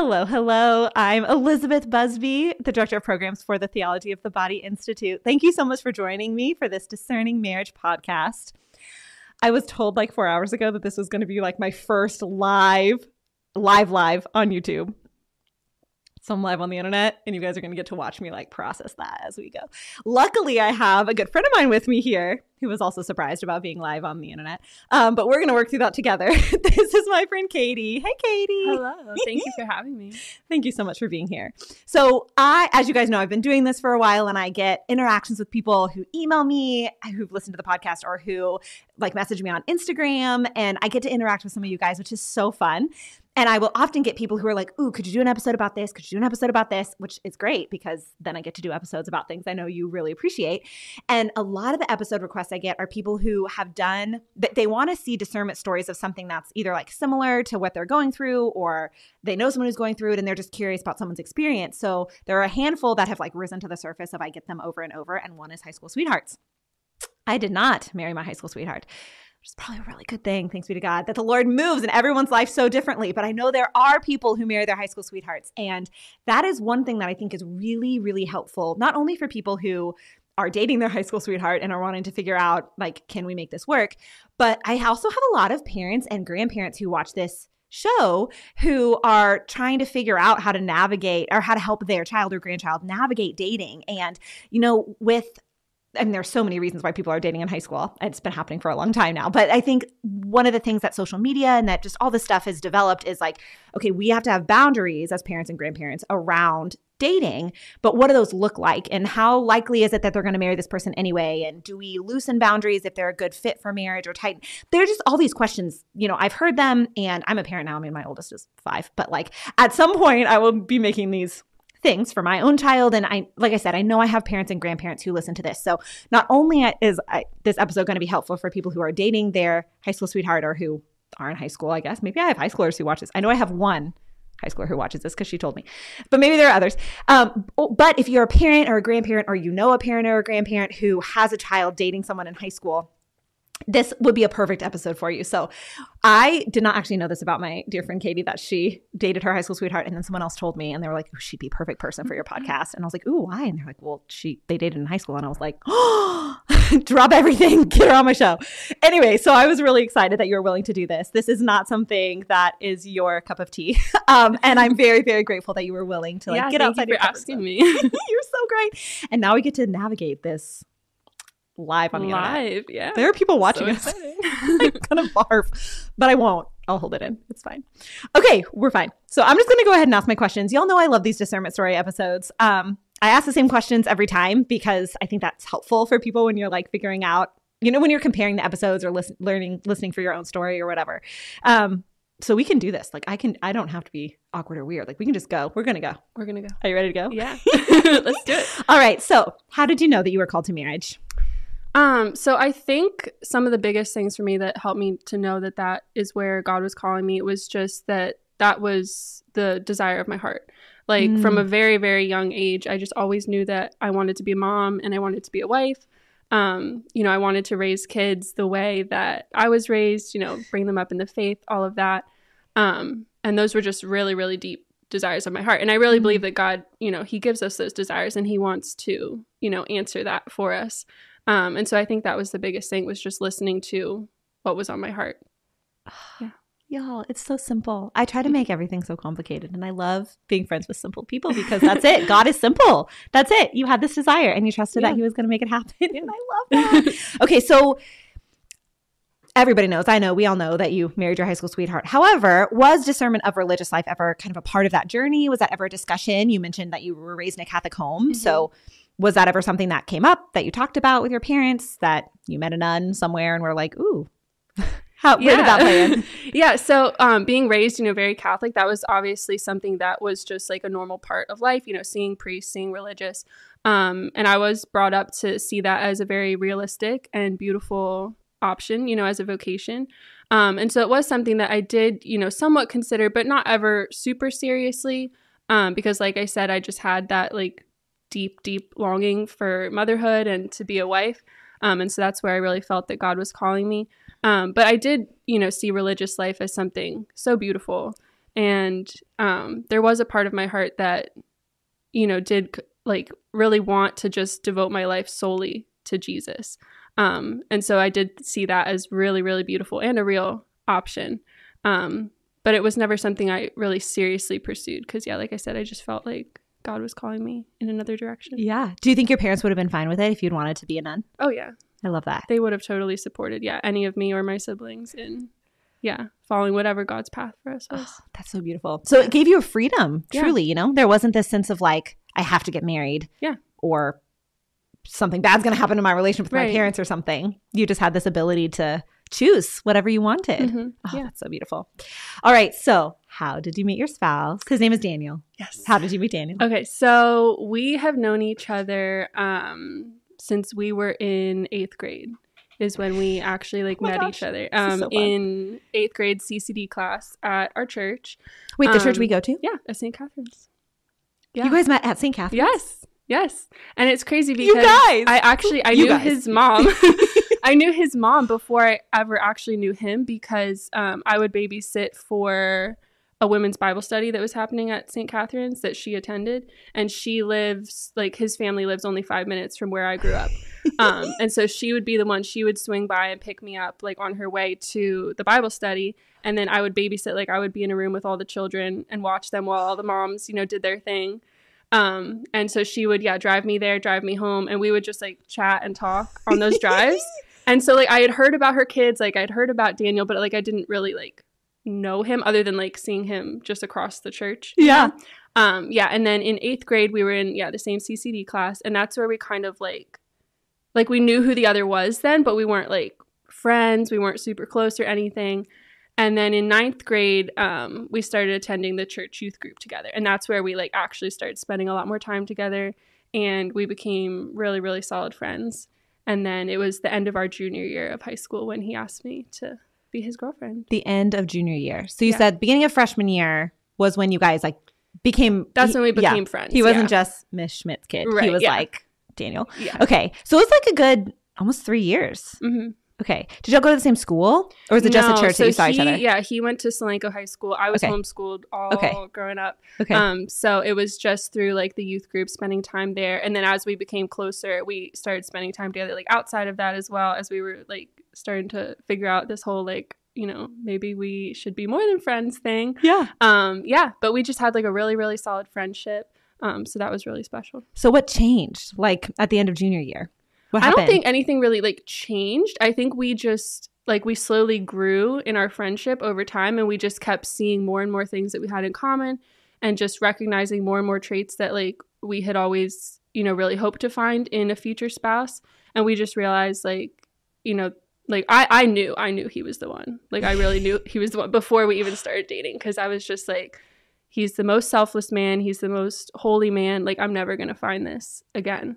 Hello, hello. I'm Elizabeth Busby, the Director of Programs for the Theology of the Body Institute. Thank you so much for joining me for this Discerning Marriage podcast. I was told like four hours ago that this was going to be like my first live, live, live on YouTube. So I'm live on the internet, and you guys are going to get to watch me like process that as we go. Luckily, I have a good friend of mine with me here who was also surprised about being live on the internet. Um, but we're going to work through that together. this is my friend Katie. Hey, Katie. Hello. Thank you for having me. Thank you so much for being here. So, I, as you guys know, I've been doing this for a while, and I get interactions with people who email me, who've listened to the podcast, or who like message me on Instagram, and I get to interact with some of you guys, which is so fun. And I will often get people who are like, Ooh, could you do an episode about this? Could you do an episode about this? Which is great because then I get to do episodes about things I know you really appreciate. And a lot of the episode requests I get are people who have done, that they want to see discernment stories of something that's either like similar to what they're going through or they know someone who's going through it and they're just curious about someone's experience. So there are a handful that have like risen to the surface of I get them over and over. And one is high school sweethearts. I did not marry my high school sweetheart which is probably a really good thing, thanks be to God, that the Lord moves in everyone's life so differently. But I know there are people who marry their high school sweethearts. And that is one thing that I think is really, really helpful, not only for people who are dating their high school sweetheart and are wanting to figure out, like, can we make this work? But I also have a lot of parents and grandparents who watch this show who are trying to figure out how to navigate or how to help their child or grandchild navigate dating. And, you know, with and there's so many reasons why people are dating in high school. It's been happening for a long time now. But I think one of the things that social media and that just all this stuff has developed is like, okay, we have to have boundaries as parents and grandparents around dating, but what do those look like? And how likely is it that they're going to marry this person anyway? And do we loosen boundaries if they're a good fit for marriage or tighten? There are just all these questions. You know, I've heard them and I'm a parent now. I mean, my oldest is five, but like at some point I will be making these things for my own child. And i like i said i know i have parents and grandparents who listen to this. So not only is I, this episode going to be helpful for people who are dating their high school sweetheart or who are in high school i guess. Maybe i have high schoolers who watch this. I know i have one high schooler who watches this because she told me. But maybe there are others. Um, but if you're a parent or a grandparent or you know a parent or a grandparent who has a child dating someone in high school this would be a perfect episode for you. So, I did not actually know this about my dear friend Katie that she dated her high school sweetheart, and then someone else told me, and they were like, oh, "She'd be a perfect person for your mm-hmm. podcast." And I was like, "Ooh, why?" And they're like, "Well, she they dated in high school," and I was like, "Oh, drop everything, get her on my show." Anyway, so I was really excited that you were willing to do this. This is not something that is your cup of tea, um, and I'm very, very grateful that you were willing to like yeah, get outside you for asking me. you're so great, and now we get to navigate this live on the live, internet. yeah. There are people watching so us. I'm gonna barf, but I won't. I'll hold it in. It's fine. Okay, we're fine. So I'm just gonna go ahead and ask my questions. Y'all know I love these discernment story episodes. Um, I ask the same questions every time because I think that's helpful for people when you're like figuring out, you know, when you're comparing the episodes or listen, learning, listening for your own story or whatever. Um, so we can do this. Like I can, I don't have to be awkward or weird. Like we can just go. We're gonna go. We're gonna go. Are you ready to go? Yeah. Let's do it. All right. So how did you know that you were called to marriage? Um, so I think some of the biggest things for me that helped me to know that that is where God was calling me was just that that was the desire of my heart. Like mm. from a very very young age, I just always knew that I wanted to be a mom and I wanted to be a wife. Um, you know, I wanted to raise kids the way that I was raised, you know, bring them up in the faith, all of that. Um, and those were just really really deep desires of my heart. And I really mm. believe that God, you know, he gives us those desires and he wants to, you know, answer that for us. Um, and so I think that was the biggest thing was just listening to what was on my heart. Yeah. Y'all, it's so simple. I try to make everything so complicated, and I love being friends with simple people because that's it. God is simple. That's it. You had this desire, and you trusted yeah. that He was going to make it happen, and I love that. okay, so everybody knows, I know, we all know that you married your high school sweetheart. However, was discernment of religious life ever kind of a part of that journey? Was that ever a discussion? You mentioned that you were raised in a Catholic home, mm-hmm. so was that ever something that came up that you talked about with your parents that you met a nun somewhere and were like, ooh, how yeah. where did that play in? yeah, so um, being raised, you know, very Catholic, that was obviously something that was just like a normal part of life. You know, seeing priests, seeing religious, um, and I was brought up to see that as a very realistic and beautiful option. You know, as a vocation. Um, and so it was something that I did, you know, somewhat consider, but not ever super seriously. Um, because, like I said, I just had that like deep, deep longing for motherhood and to be a wife. Um, and so that's where I really felt that God was calling me. Um, but I did, you know, see religious life as something so beautiful and um, there was a part of my heart that you know did like really want to just devote my life solely to jesus um, and so i did see that as really really beautiful and a real option um, but it was never something i really seriously pursued because yeah like i said i just felt like god was calling me in another direction Yeah. Do you think your parents would have been fine with it if you'd wanted to be a nun? oh yeah I love that. they would have totally supported yeah any of me or my siblings in yeah following whatever god's path for us was Oh, that's so beautiful. So it gave you a freedom, Yeah. truly, you know? There wasn't this sense of like, I have to get married. Yeah. Or something bad's going to happen in my relationship with my parents or something. You just had this ability to choose whatever you wanted. Mhm. Oh, yeah that's so beautiful. All right. So, how did you meet your spouse? His name is Daniel. yes How did you meet Daniel? Okay, so we have known each other um, since we were in eighth grade. Is when we actually like Oh met gosh, each other um, so in eighth grade CCD class at our church. Wait, the church um, we go to? Yeah, at St. Catherine's. You guys met at St. Catherine's? Yes, yes, and it's crazy because You guys. I actually I You knew guys. his mom. I knew his mom before I ever actually knew him because um, I would babysit for a women's Bible study that was happening at St. Catherine's that she attended, and she lives like his family lives only five minutes from where I grew up, um, and so she would be the one she would swing by and pick me up like on her way to the Bible study, and then I would babysit like I would be in a room with all the children and watch them while all the moms you know did their thing. Um, and so she would, yeah, drive me there, drive me home, and we would just like chat and talk on those drives. And so like I had heard about her kids, like I'd heard about Daniel, but like I didn't really like know him other than like seeing him just across the church. Yeah. know? Um, yeah, and then in eighth grade we were in yeah the same CCD class, and that's where we kind of like like we knew who the other was then, but we weren't like friends. We weren't super close or anything. And then in ninth grade, um, we started attending the church youth group together, and that's where we like actually started spending a lot more time together, and we became really really solid friends. And then it was the end of our junior year of high school when he asked me to be his girlfriend. The end of junior year. So you Yeah. said beginning of freshman year was when you guys like became That's when we yeah. became friends. He wasn't yeah. just Miss Schmidt's kid. he was yeah. like Daniel. yeah. Okay. So it was like a good almost three years. hmm Okay. Did y'all go to the same school? Or was it just a No, church so that you saw he, each other? Yeah, he went to Solanco High School. I was Okay. homeschooled all Okay. growing up. Okay. Um, so it was just through like the youth group, spending time there, and then as we became closer, we started spending time together, like outside of that as well, as we were like starting to figure out this whole like you know maybe we should be more than friends thing. yeah. Um, yeah, but we just had like a really really solid friendship. Um, so that was really special. So what changed like at the end of junior year? What happened? I don't think anything really like changed. I think we just like we slowly grew in our friendship over time and we just kept seeing more and more things that we had in common and just recognizing more and more traits that like we had always, you know, really hoped to find in a future spouse and we just realized like, you know, like I I knew I knew he was the one. Like I really knew he was the one before we even started dating cuz I was just like he's the most selfless man, he's the most holy man. Like I'm never to find this again.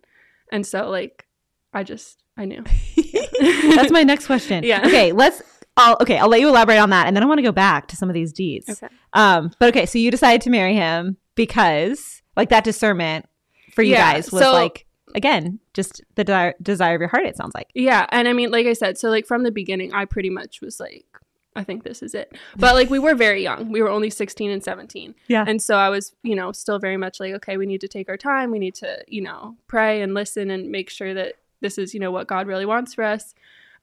And so like I just I knew. That's my next question. Yeah. Okay, let's I'll okay, I'll let you elaborate on that and then I want to go back to some of these deeds. Okay. Um, but okay, so you decided to marry him because like that discernment for you Yeah, guys was so- like again, just the desire, desire of your heart it sounds like. Yeah, and I mean like I said, so like from the beginning I pretty much was like I think this is it. But like we were very young. We were only 16 and 17. Yeah. And so I was, you know, still very much like okay, we need to take our time. We need to, you know, pray and listen and make sure that this is, you know, what God really wants for us.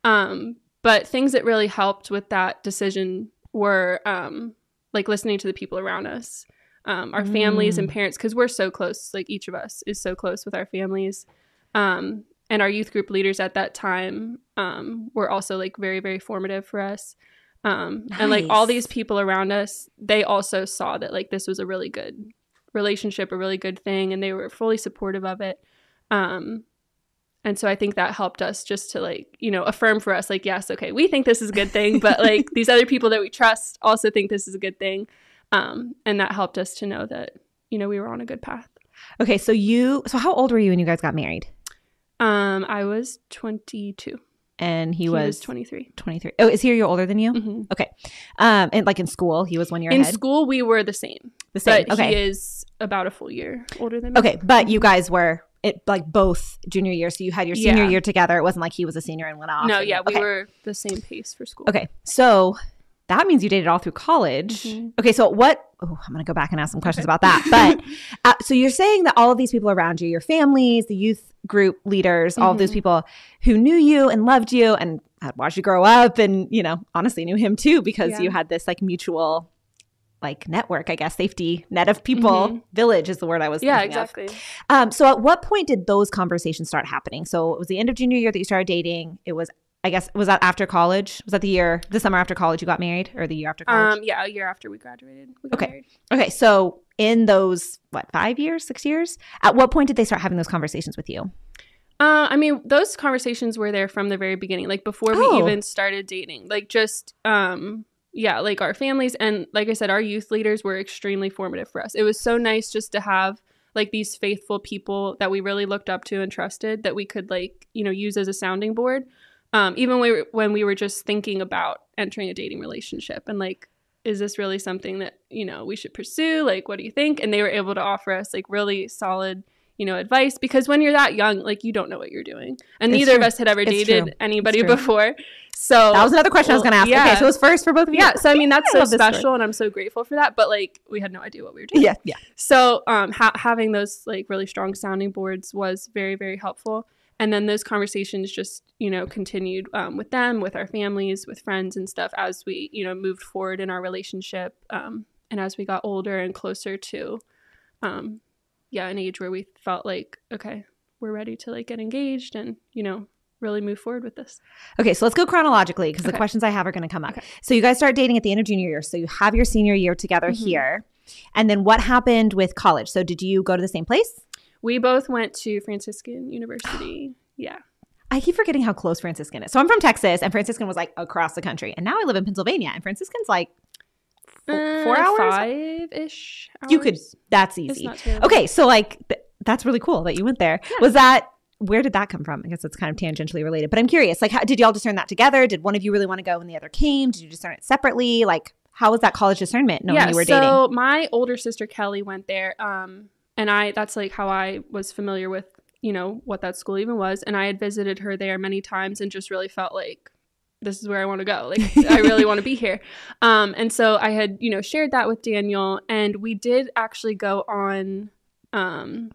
Um but things that really helped with that decision were um like listening to the people around us. Um, our families and Mm. parents because we're so close like each of us is so close with our families. Um, and our youth group leaders at that time um, were also like very very formative for us. Um, and like all these people around us they also saw that like this was a really good relationship a really good thing and they were fully supportive of it. Um, and so i think that helped us just to like you know affirm for us like yes okay we think this is a good thing but like these other people that we trust also think this is a good thing um, and that helped us to know that you know we were on a good path Okay, so you so how old were you when you guys got married? um, i was 22 And he, he was, was 23 23. Oh, is he a year older than you? Mhm. Um, and like in school, he was one year in ahead. school we were the same the same. but okay. he is about a full year older than me Okay, but you guys were it like both junior year, so you had your senior Yeah. year together. It wasn't like he was a senior and went off. no and- yeah we okay. were the same pace for school Okay, so that means you dated all through college. Mhm. Okay, so what? Oh, I'm going to go back and ask some questions about that. But uh, so you're saying that all of these people around you, your families, the youth group leaders, all of those Mhm. people who knew you and loved you and had watched you grow up, and you know, honestly knew him too because Yeah. you had this like mutual. Like network, I guess, safety net of people. Mhm. Village is the word I was Yeah, exactly. Um, so at what point did those conversations start happening? So it was the end of junior year that you started dating. It was, I guess, was that after college? Was that the year, the summer after college you got married or the year after college? Um, yeah, a year after we graduated, we got Okay. married. okay. So in those, what, five years, six years? At what point did they start having those conversations with you? Uh, I mean, those conversations were there from the very beginning, like before we Oh. even started dating. Like just um yeah, like our families and like I said, our youth leaders were extremely formative for us. It was so nice just to have like these faithful people that we really looked up to and trusted that we could like, you know, use as a sounding board. Um, even when we, were, when we were just thinking about entering a dating relationship and like is this really something that, you know, we should pursue? Like what do you think? And they were able to offer us like really solid you know, advice because when you're that young, like you don't know what you're doing. And It's neither true. of us had ever It's dated true. anybody before. So That was another question I was going to ask. yeah. Okay, so it was first for both of you. yeah, so I mean that's I so love this story. special and I'm so grateful for that, but like we had no idea what we were doing. yeah, yeah. So um ha- having those like really strong sounding boards was very very helpful. And then those conversations just, you know, continued um, with them, with our families, with friends and stuff as we, you know, moved forward in our relationship um, and as we got older and closer to um, yeah, an age where we felt like, okay, we're ready to like get engaged and, you know, really move forward with this. Okay, so let's go chronologically because the questions I have are going to come up. Okay. So you guys start dating at the end of junior year. So you have your senior year together Mhm. here. And then what happened with college? So did you go to the same place? We both went to Franciscan University. Yeah. I keep forgetting how close Franciscan is. So I'm from Texas, and Franciscan was like across the country, and now I live in Pennsylvania, and Franciscan's like four, four Uh, hours. Five ish. You could. That's easy. Okay, so like th- that's really cool that you went there. Was that where did that come from? I guess it's kind of tangentially related, but I'm curious. Like, how, did y'all discern that together? Did one of you really want to go and the other came? Did you discern it separately? Like, how was that college discernment knowing yeah, you were so dating? So my older sister Kelly went there, um, and I that's like how I was familiar with you know what that school even was, and I had visited her there many times and just really felt like this is where I want to go. Like I really want to be here. Um, and so I had you know shared that with Daniel, and we did actually go on um,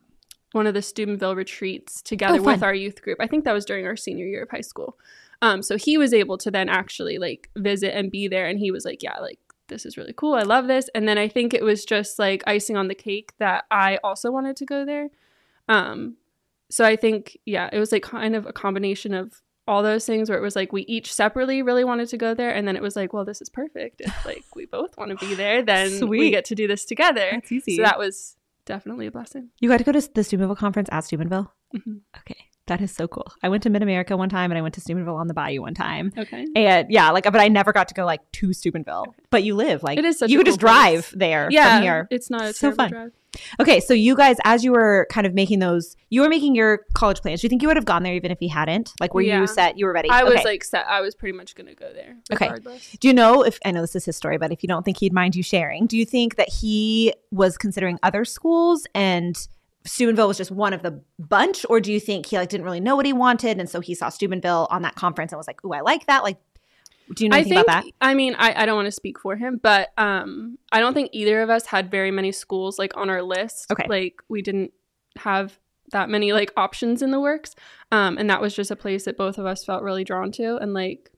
one of the Steubenville retreats together Oh, with our youth group. I think that was during our senior year of high school. Um, so he was able to then actually like visit and be there, and he was like, "Yeah, like this is really cool. I love this." And then I think it was just like icing on the cake that I also wanted to go there. Um, so I think yeah, it was like kind of a combination of all those things where it was like we each separately really wanted to go there, and then it was like, well, this is perfect. If like we both want to be there, then Sweet. we get to do this together. That's easy. So that was definitely a blessing. you got to go to the Steubenville conference at Steubenville. Mhm. Okay, that is so cool. I went to Mid America one time, and I went to Steubenville on the Bayou one time. Okay. And yeah, like, but I never got to go like to Steubenville. But you live like It is such you could just cool place. drive there Yeah, from here. it's not a So fun. drive. Okay, so you guys, as you were kind of making those, you were making your college plans. Do you think you would have gone there even if he hadn't? Like, were Yeah. you set? You were ready? I was like set. I was pretty much gonna go there Okay. Do you know if I know this is his story, but if you don't think he'd mind you sharing, do you think that he was considering other schools and Steubenville was just one of the bunch, or do you think he like didn't really know what he wanted and so he saw Steubenville on that conference and was like, "Ooh, I like that." Like, do you know I anything think. about that? I mean, I, I don't want to speak for him, but um, I don't think either of us had very many schools like on our list. Okay. Like we didn't have that many like options in the works, um, and that was just a place that both of us felt really drawn to, and like,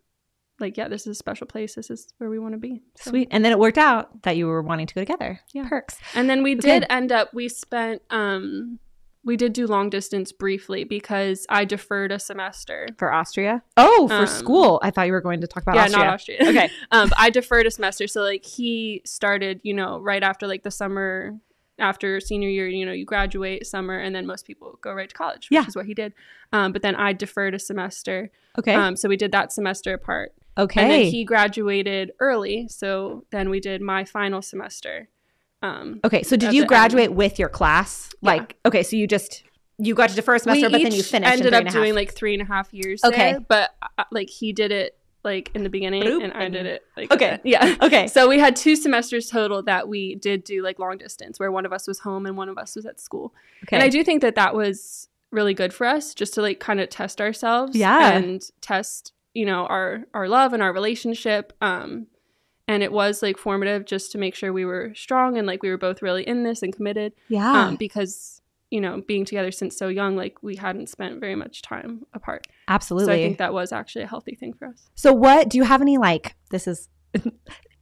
like yeah, this is a special place. This is where we want to be. So- Sweet. And then it worked out that you were wanting to go together. Yeah. Perks And then we Okay. did end up. We spent. um we did do long distance briefly because I deferred a semester. for Austria. Oh, for Um, school. I thought you were going to talk about yeah, Austria. not Austria. Okay. um, I deferred a semester, so like he started, you know, right after like the summer after senior year. You know, you graduate summer, and then most people go right to college, which Yeah. is what he did. Um, but then I deferred a semester, Okay. um, so we did that semester apart, okay. and then he graduated early, so then we did my final semester. Um, okay. So did you graduate with your class? Yeah. Like, okay, so you just you got to defer a semester, we but then you finished. in Ended up doing like three and a half years. Okay. there, but uh, like he did it like in the beginning, Bloop, and I did it. Like Okay. yeah. Okay. So we had two semesters total that we did do like long distance, where one of us was home and one of us was at school. Okay. And I do think that that was really good for us, just to like kind of test ourselves, Yeah. and test you know our our love and our relationship. Um, and it was like formative just to make sure we were strong and like we were both really in this and committed Yeah. um, because you know being together since so young like we hadn't spent very much time apart Absolutely. so i think that was actually a healthy thing for us So what do you have any like this is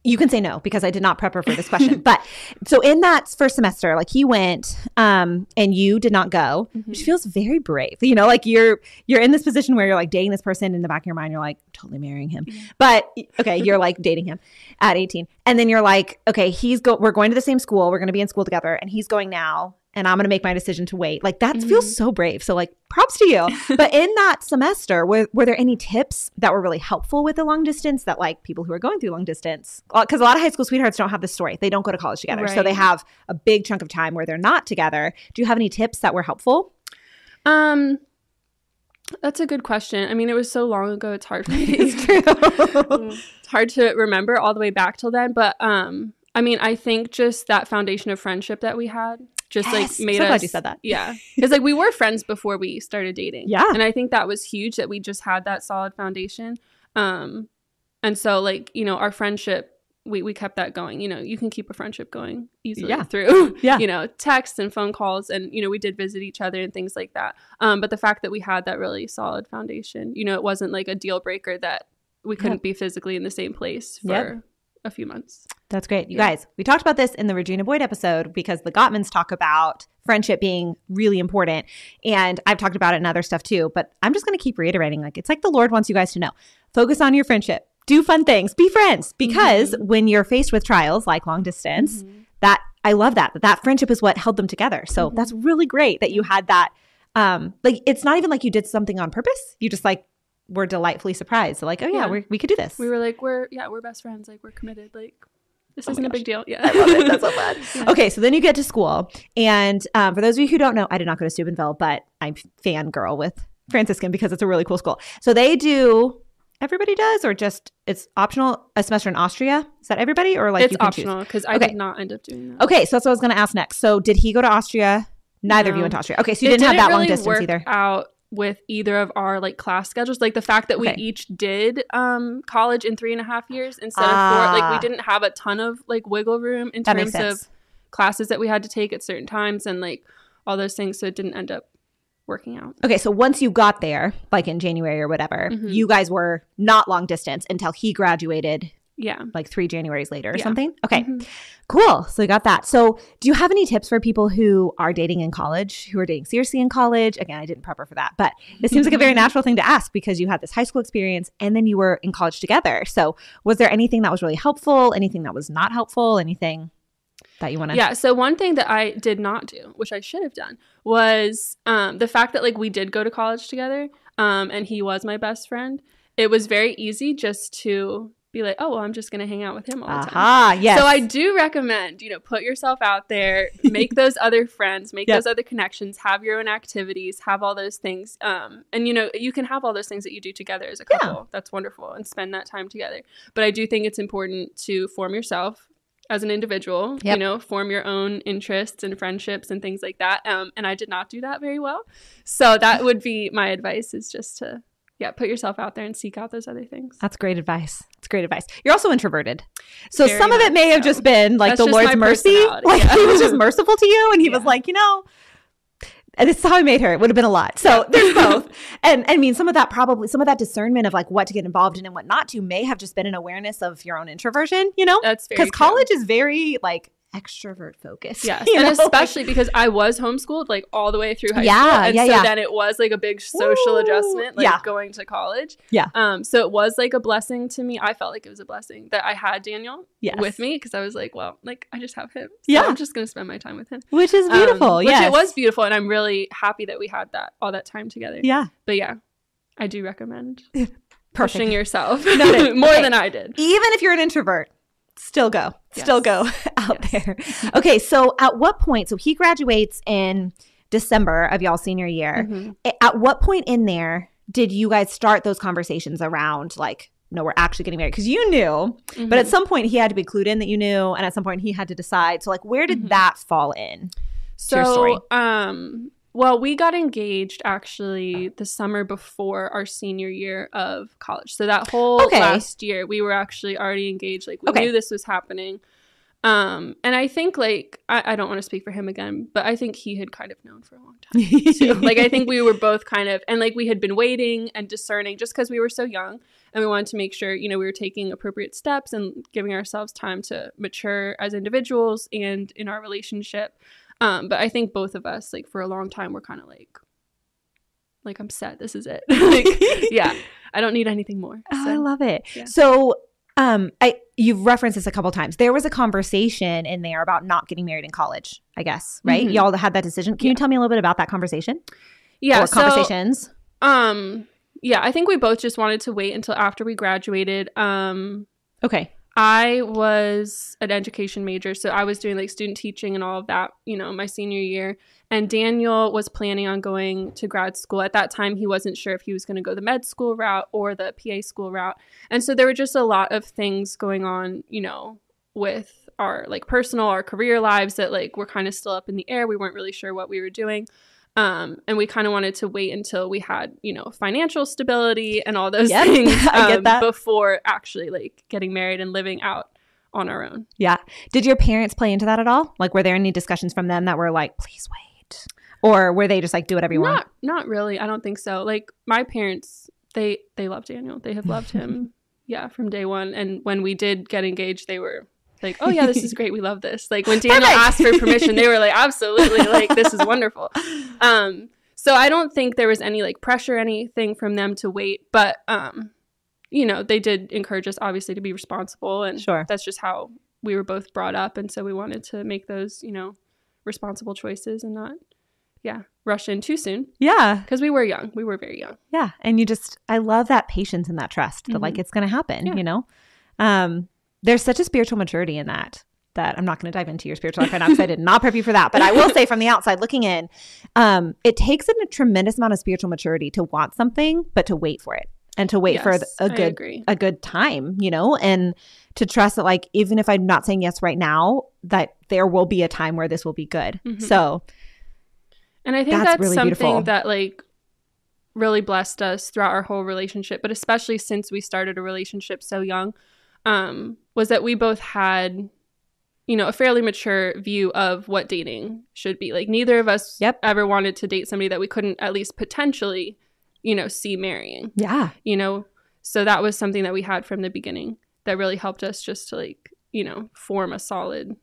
you can say no because I did not prep her for this question. but so in that first semester, like he went um and you did not go, which Mhm. feels very brave. You know, like you're you're in this position where you're like dating this person in the back of your mind, you're like totally marrying him. Yeah. But okay, you're like dating him at 18. And then you're like, okay, he's go we're going to the same school, we're gonna be in school together, and he's going now. And I'm going to make my decision to wait. Like that feels so brave. So like props to you. but in that semester, were, were there any tips that were really helpful with the long distance that like people who are going through long distance, because a lot of high school sweethearts don't have this story. They don't go to college together. So they have a big chunk of time where they're not together. Do you have any tips that were helpful? um that's a good question i mean it was so long ago it's hard for me to It's true. it's hard to remember all the way back till then but um i mean i think just that foundation of friendship that we had just Yes. like made So us glad you said that. yeah because like we were friends before we started dating Yeah. and i think that was huge that we just had that solid foundation um and so like you know our friendship we, we kept that going you know you can keep a friendship going easily Yeah. through Yeah. you know texts and phone calls and you know we did visit each other and things like that um but the fact that we had that really solid foundation you know it wasn't like a deal breaker that we couldn't Yep. be physically in the same place for Yep. A few months That's great. You Yeah. guys, we talked about this in the Regina Boyd episode because the Gottmans talk about friendship being really important. And I've talked about it in other stuff too, but I'm just going to keep reiterating like it's like the Lord wants you guys to know. Focus on your friendship. Do fun things. Be friends because Mhm. when you're faced with trials like long distance, that I love that. That that friendship is what held them together. So Mhm. that's really great that you had that um like it's not even like you did something on purpose. You just like were delightfully surprised. So like, oh yeah, Yeah. we we could do this. we were like we're yeah we're best friends like we're committed like this Oh isn't a big deal yeah I love it. That's so fun. Yeah. Okay, so then you get to school, and um, for those of you who don't know, I did not go to Steubenville, but I'm fangirl with Franciscan because it's a really cool school. So they do. Everybody does, or just it's optional. A semester in Austria is that everybody, or like it's you can optional because I Okay. did not end up doing that. Okay, so that's what I was going to ask next. So did he go to Austria? Neither of you went to Austria. Okay, so you It didn't, have that long distance either. Out with either of our like class schedules, like the fact that we Okay. each did um college in three and a half years instead Ah. of four. Like we didn't have a ton of like wiggle room in That terms of classes that we had to take at certain times and like all those things. So it didn't end up working out. Okay, so once you got there, like in January or whatever, Mhm. you guys were not long distance until he graduated Yeah. like three Januaries later or Yeah. something. Okay. Mhm. Cool. So you got that. So do you have any tips for people who are dating in college, who are dating seriously in college? Again, I didn't prep her for that, but it seems like a very natural thing to ask because you had this high school experience and then you were in college together. So was there anything that was really helpful? Anything that was not helpful? Anything that you want to? Yeah. So one thing that I did not do, which I should have done, was um, the fact that like we did go to college together, um, and he was my best friend. It was very easy just to be like, oh, well, I'm just gonna hang out with him all the time. Aha. Yes. So I do recommend, you know, put yourself out there, make those other friends, make Yep. those other connections, have your own activities, have all those things. Um, and you know, you can have all those things that you do together as a Yeah. couple. That's wonderful, and spend that time together. But I do think it's important to form yourself as an individual. Yep. You know, form your own interests and friendships and things like that. Um, and I did not do that very well. So that would be my advice: is just to yeah, put yourself out there and seek out those other things. That's great advice. That's great advice. You're also introverted. So Very some of it may have just been like That's the Lord's mercy. Like yeah. he was just merciful to you and he was like, you know, and this is how I made her. It would have been a lot. So there's both. And I mean, some of that probably, some of that discernment of like what to get involved in and what not to may have just been an awareness of your own introversion, you know? That's Because college is very like extrovert focused. Yes, and know? especially because I was homeschooled like all the way through high Yeah, school, and yeah, so yeah. then it was like a big social adjustment, like yeah. going to college. Yeah. Um. So it was like a blessing to me. I felt like it was a blessing that I had Daniel Yes. with me because I was like, well, like I just have him. So Yeah. I'm just gonna spend my time with him. which is Um, beautiful. which yes. it was beautiful, and I'm really happy that we had that all that time together. Yeah. But yeah, I do recommend Perfect. pushing yourself more Okay. than I did. even if you're an introvert, still go, still go out Yes. there. Okay, so at what point? So he graduates in December of y'all senior year. Mhm. At what point in there did you guys start those conversations around like? No, we're actually getting married because you knew, but at Mhm. some point he had to be clued in that you knew, and at some point he had to decide. So, like, where did Mhm. that fall in? to your story? So, um, Well, we got engaged actually the summer before our senior year of college. So that whole Okay. last year, we were actually already engaged. Like we Okay. knew this was happening. Um, and I think like I, I don't want to speak for him again, but I think he had kind of known for a long time. too. like I think we were both kind of and like we had been waiting and discerning just because we were so young and we wanted to make sure you know we were taking appropriate steps and giving ourselves time to mature as individuals and in our relationship. Um, but I think both of us like for a long time we're kind of like like I'm set. This is it. like yeah, I don't need anything more. Oh, So, I love it. yeah. So, um, I you've referenced this a couple times. There was a conversation in there about not getting married in college. I guess right. Mhm. Y'all had that decision. Can you tell me a little bit about that conversation? yeah. or so, conversations. um yeah, I think we both just wanted to wait until after we graduated. Um Okay. I was an education major, so I was doing like student teaching and all of that, you know, my senior year. And Daniel was planning on going to grad school. At that time, he wasn't sure if he was going to go the med school route or the PA school route. And so there were just a lot of things going on, you know, with our like personal, our career lives that like were kind of still up in the air. We weren't really sure what we were doing. Um, and we kind of wanted to wait until we had, you know, financial stability and all those Yep, things I get um, that. before actually like getting married and living out on our own. Yeah. Did your parents play into that at all? Like, were there any discussions from them that were like, "Please wait," or were they just like, "Do whatever you want"? Not not really. I don't think so. Like my parents, they they love Daniel. They have loved him, yeah, from day one. And when we did get engaged, they were like, "Oh yeah, this is great. We love this." Like when Daniel Perfect. asked for permission, they were like, "Absolutely! Like this is wonderful." Um, so I don't think there was any like pressure, anything from them to wait. But um, you know, they did encourage us obviously to be responsible, and Sure. that's just how we were both brought up, and so we wanted to make those, you know, responsible choices and not, yeah, rush in too soon Yeah. because we were young. We were very young. Yeah. And you just, I love that patience and that trust that like Mhm. it's going to happen, Yeah. you know? Um, there's such a spiritual maturity in that that I'm not going to dive into your spiritual life right now because I did not prep you for that. But I will say from the outside looking in, um, it takes a tremendous amount of spiritual maturity to want something, but to wait for it and to wait for Yes, a I good a good time, you know, and to trust that like even if I'm not saying yes right now, that there will be a time where this will be good. Mhm. So And I think That's that's, really something beautiful. that like really blessed us throughout our whole relationship, but especially since we started a relationship so young, um, was that we both had, you know, a fairly mature view of what dating should be. Like neither of us Yep. ever wanted to date somebody that we couldn't at least potentially, you know, see marrying. yeah, You know, so that was something that we had from the beginning that really helped us just to like, you know, form a solid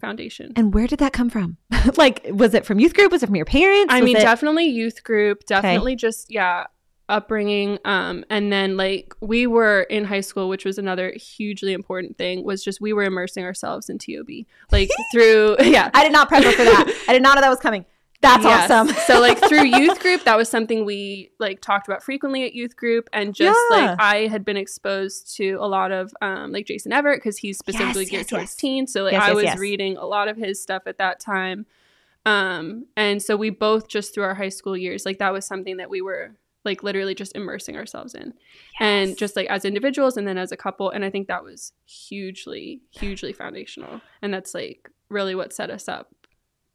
foundation. And where did that come from? like, was it from youth group? Was it from your parents? I Was mean, it- definitely youth group, definitely just yeah, upbringing. Um, and then like we were in high school, which was another hugely important thing. Was just we were immersing ourselves in TOB, like through yeah. I did not prep her for that. I did not know that was coming. That's Yes. awesome. so like through youth group, that was something we like talked about frequently at youth group, and just Yeah. like I had been exposed to a lot of um like Jason Evert because he's specifically Yes, geared yes, towards teens. So like I was reading a lot of his stuff at that time, um, and so we both just through our high school years, like that was something that we were like literally just immersing ourselves in, and just like as individuals and then as a couple, and I think that was hugely, hugely foundational, and that's like really what set us up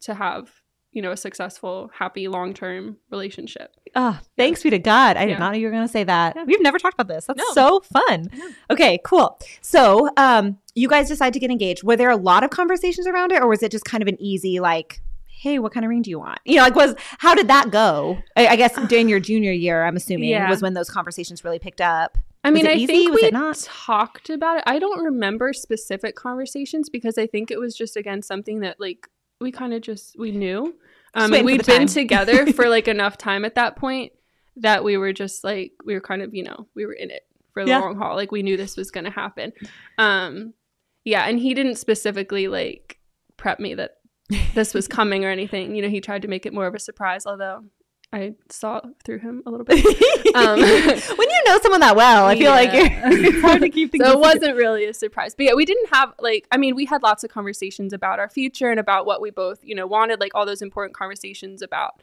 to have you know a successful happy long-term relationship Oh, thanks be to God. I did not know you were going to say that. Yeah. We've never talked about this. That's No. so fun. Know. Okay, cool. So, um, you guys decide to get engaged. Were there a lot of conversations around it, or was it just kind of an easy, like, hey, what kind of ring do you want? You know, like, was how did that go? I, I guess during your junior year, I'm assuming, Yeah. was when those conversations really picked up. i Was mean i easy? think Was we not? talked about it i don't remember specific conversations because i think it was just again something that like we kind of just we knew um and we'd been together for like enough time at that point that we were just like we were kind of you know we were in it for the Yeah. long haul like we knew this was going to happen um yeah and he didn't specifically like prep me that this was coming or anything you know he tried to make it more of a surprise although i saw through him a little bit Um, when you know someone that well, I feel like Yeah. you're, it's hard to keep things. so it wasn't really a surprise but yeah we didn't have like i mean we had lots of conversations about our future and about what we both you know wanted like all those important conversations about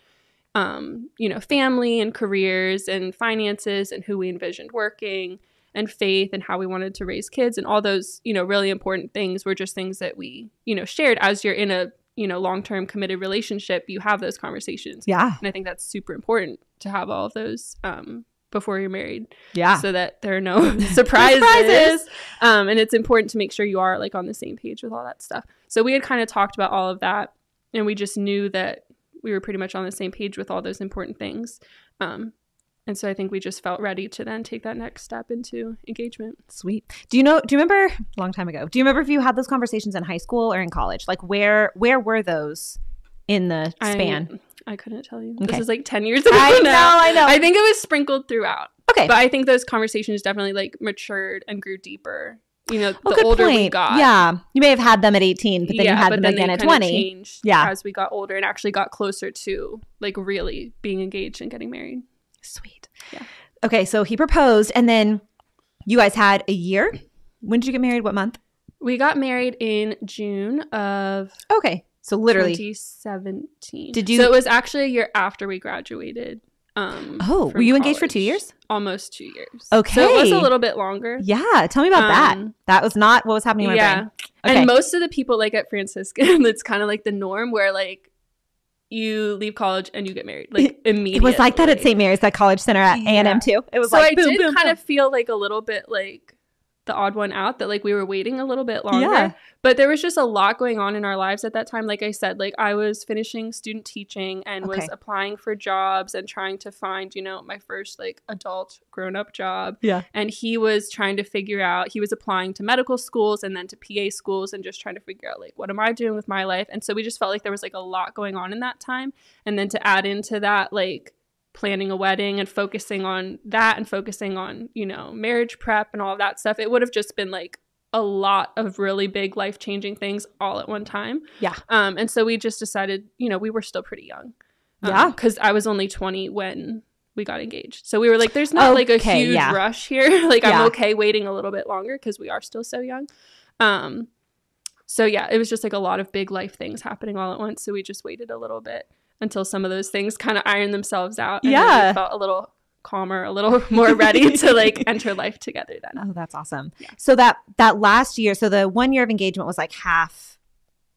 um you know family and careers and finances and who we envisioned working and faith and how we wanted to raise kids and all those you know really important things were just things that we you know shared as you're in a you know, long term committed relationship, you have those conversations. Yeah. And I think that's super important to have all of those um, before you're married. Yeah. So that there are no surprises. Surprises. Um, and it's important to make sure you are like on the same page with all that stuff. So we had kind of talked about all of that and we just knew that we were pretty much on the same page with all those important things. Um, and so I think we just felt ready to then take that next step into engagement. Sweet. Do you know do you remember a long time ago? Do you remember if you had those conversations in high school or in college? Like where where were those in the span? I, I couldn't tell you. Okay. This is like 10 years ago I know, now. I know. I think it was sprinkled throughout. okay. But I think those conversations definitely like matured and grew deeper. You know, Oh, the older we point. got. Yeah. You may have had them at 18, but then you had them again at 20. Yeah. as we got older and actually got closer to like really being engaged and getting married. Sweet. Yeah. Okay, so he proposed and then you guys had a year. When did you get married? What month? We got married in June of Okay. So literally 2017. Did you- So it was actually a year after we graduated. Um, Oh, were you engaged for 2 years? Almost two years. Okay, so it was a little bit longer. Yeah, tell me about that. Um, That was not what was happening in my yeah. brain. Okay. And most of the people like at Franciscan, it's kind of like the norm where like you leave college and you get married like immediately. it was like that at St. Mary's, that college center at Yeah. A&M too. It was so like I boom, did boom, kind boom. of feel like a little bit like the odd one out that like we were waiting a little bit longer. Yeah. But there was just a lot going on in our lives at that time. Like I said, like I was finishing student teaching and Okay. was applying for jobs and trying to find, you know, my first like adult grown up job. Yeah. And he was trying to figure out, he was applying to medical schools and then to PA schools and just trying to figure out like what am I doing with my life? And so we just felt like there was like a lot going on in that time. And then to add into that, like planning a wedding and focusing on that and focusing on, you know, marriage prep and all of that stuff, it would have just been like a lot of really big life changing things all at one time. Yeah. Um, and so we just decided, you know, we were still pretty young. Yeah. Because I was only 20 when we got engaged. So we were like, there's not like a huge yeah. rush here. like, Yeah. I'm okay waiting a little bit longer because we are still so young. Um, so yeah, it was just like a lot of big life things happening all at once. So we just waited a little bit until some of those things kind of ironed themselves out. Yeah. felt a little calmer, a little more ready to like enter life together then. Oh, that's awesome. Yeah. So that that last year, so the one year of engagement was like half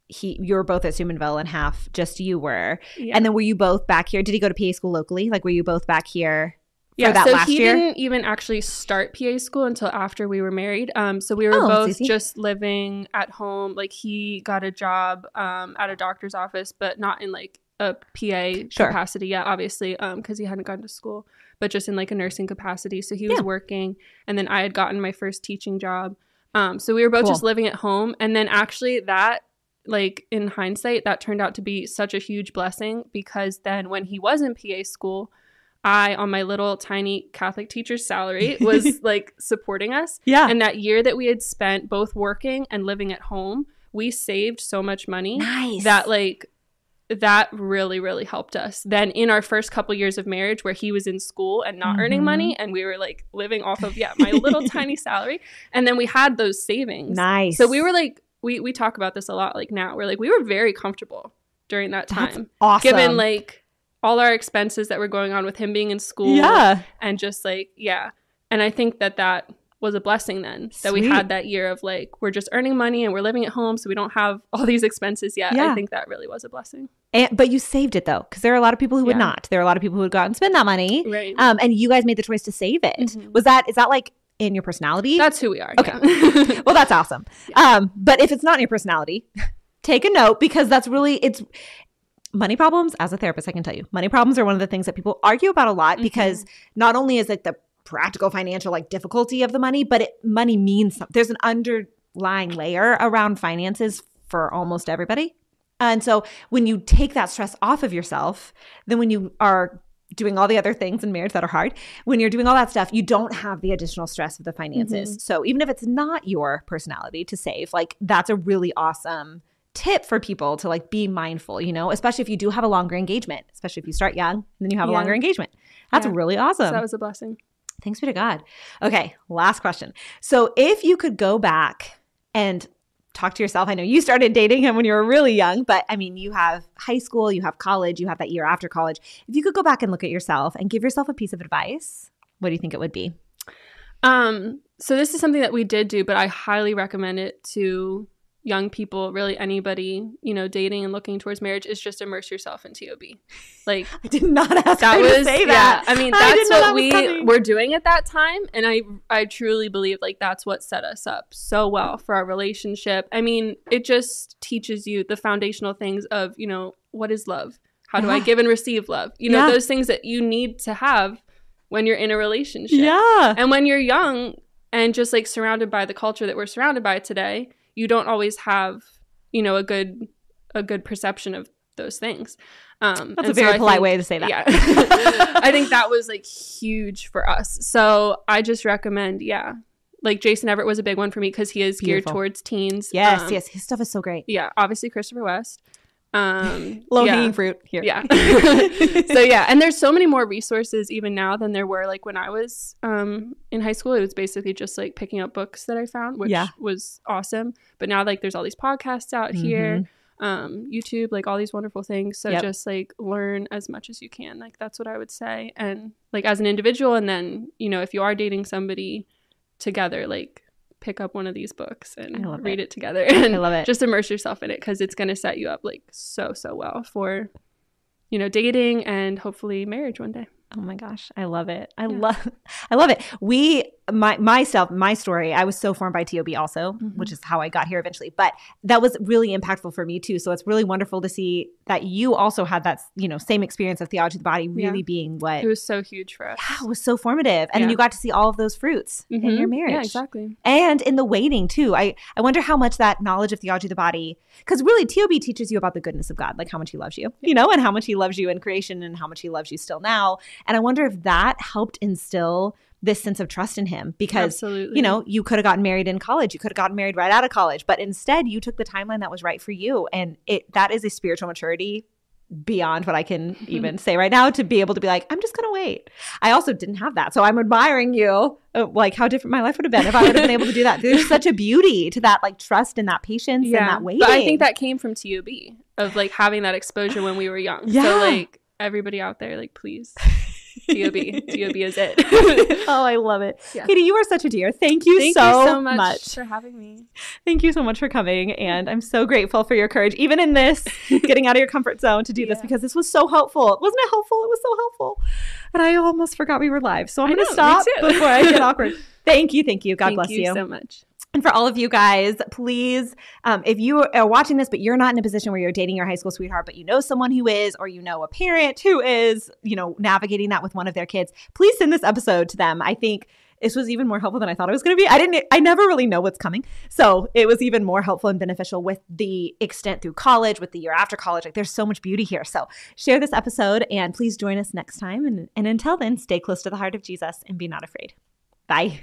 he you were both at Steubenville and half just you were. Yeah. And then were you both back here? Did he go to PA school locally? Like were you both back here for yeah, that so last he year? didn't even actually start PA school until after we were married. Um, so we were Oh, both just living at home. Like he got a job um, at a doctor's office, but not in like a PA Sure. capacity yet, obviously, because he hadn't gone to school, but just in like a nursing capacity. So he was Yeah. working, and then I had gotten my first teaching job. Um, so we were both Cool. just living at home, and then actually that. Like in hindsight, that turned out to be such a huge blessing because then when he was in PA school, I, on my little tiny Catholic teacher's salary, was like supporting us. Yeah. And that year that we had spent both working and living at home, we saved so much money nice. that like that really really helped us then in our first couple years of marriage where he was in school and not earning Mhm. money and we were like living off of yeah my little tiny salary and then we had those savings nice. so we were like we we talk about this a lot like now we're like we were very comfortable during that That's time awesome. given like all our expenses that were going on with him being in school Yeah. and just like yeah and i think that that was a blessing then that we had that year of like we're just earning money and we're living at home so we don't have all these expenses yet Yeah. i think that really was a blessing And, but you saved it though, because there are a lot of people who would Yeah. not. There are a lot of people who would go out and spend that money. right Um, and you guys made the choice to save it. Mhm. Was that is that like in your personality? that's who we are Okay. yeah. well, that's awesome. Um, but if it's not in your personality, take a note because that's really it's money problems. As a therapist, I can tell you, money problems are one of the things that people argue about a lot Mhm. because not only is it the practical financial like difficulty of the money, but it money means something. There's an underlying layer around finances for almost everybody. And so when you take that stress off of yourself, then when you are doing all the other things in marriage that are hard, when you're doing all that stuff, you don't have the additional stress of the finances. Mm-hmm. So even if it's not your personality to save, like that's a really awesome tip for people to like be mindful, you know, especially if you do have a longer engagement, especially if you start young and then you have a longer engagement. That's Yeah. really so awesome. that was a blessing Thanks be to God. Okay, last question. So if you could go back and talk to yourself, I know you started dating him when you were really young, but I mean, you have high school, you have college, you have that year after college. If you could go back and look at yourself and give yourself a piece of advice, what do you think it would be? Um, so this is something that we did do, but I highly recommend it to young people, really anybody, you know, dating and looking towards marriage is just immerse yourself in TOB. Like I did not ask that was to say that. Yeah, I mean that's didn't what we coming. were doing at that time and I I truly believe like that's what set us up so well for our relationship. I mean, it just teaches you the foundational things of, you know, what is love? How do I give and receive love? You know, Yeah. those things that you need to have when you're in a relationship. Yeah. And when you're young and just like surrounded by the culture that we're surrounded by today, you don't always have, you know, a good a good perception of those things. Um, That's a and so very polite think- way to say that. Yeah. I think that was like huge for us. So I just recommend, yeah. Like Jason Evert was a big one for me because he is geared towards teens. Yes, Um, yes. His stuff is so great. Yeah, obviously Christopher West. Um, Low yeah. hanging fruit here. Yeah. so yeah, and there's so many more resources even now than there were like when I was um in high school. It was basically just like picking up books that I found, which Yeah. was awesome. But now like there's all these podcasts out here, um, YouTube, like all these wonderful things. So Mm-hmm. Yep. just like learn as much as you can. Like that's what I would say. And like as an individual and then, you know, if you are dating somebody together, like pick up one of these books and read it. it, together and I love it. just immerse yourself in it because it's going to set you up like so so well for you know dating and hopefully marriage one day Oh my gosh, I love it. I Yeah. love I love it. We my myself, my story, I was so formed by TOB also, Mhm. which is how I got here eventually. But that was really impactful for me too. So it's really wonderful to see that you also had that, you know, same experience of theology of the body really Yeah. being what it was so huge for us yeah, it was so formative. And then Yeah. you got to see all of those fruits in Mhm. your marriage. yeah exactly and in the waiting too. I I wonder how much that knowledge of theology of the body, because really TOB teaches you about the goodness of God, like how much He loves you, you know, and how much He loves you in creation and how much He loves you still now. And I wonder if that helped instill this sense of trust in Him, because absolutely you know you could have gotten married in college, you could have gotten married right out of college, but instead you took the timeline that was right for you, and it that is a spiritual maturity beyond what I can even say right now to be able to be like, I'm just going to wait. I also didn't have that. So I'm admiring you, uh, like how different my life would have been if I would have been able to do that. There's such a beauty to that, like trust and that patience and that waiting. but i think that came from tob of like having that exposure when we were young Yeah. so like everybody out there like please tob DOB is it oh, I love it. Yeah. Katie, you are such a dear. Thank you, thank so, you so much, much. for having me Thank you so much for coming. And I'm so grateful for your courage, even in this, getting out of your comfort zone to do this because this was so helpful. Wasn't it helpful? It was so helpful. And I almost forgot we were live. So I'm going to stop before I get awkward. Thank you. Thank you. God thank bless you so much And for all of you guys, please, um, if you are watching this, but you're not in a position where you're dating your high school sweetheart, but you know someone who is, or you know a parent who is, you know, navigating that with one of their kids, please send this episode to them. I think this was even more helpful than I thought it was going to be. I didn't, I never really know what's coming. So it was even more helpful and beneficial with the extent through college, with the year after college. Like there's so much beauty here. So share this episode and please join us next time. And, and until then, stay close to the heart of Jesus and be not afraid. Bye.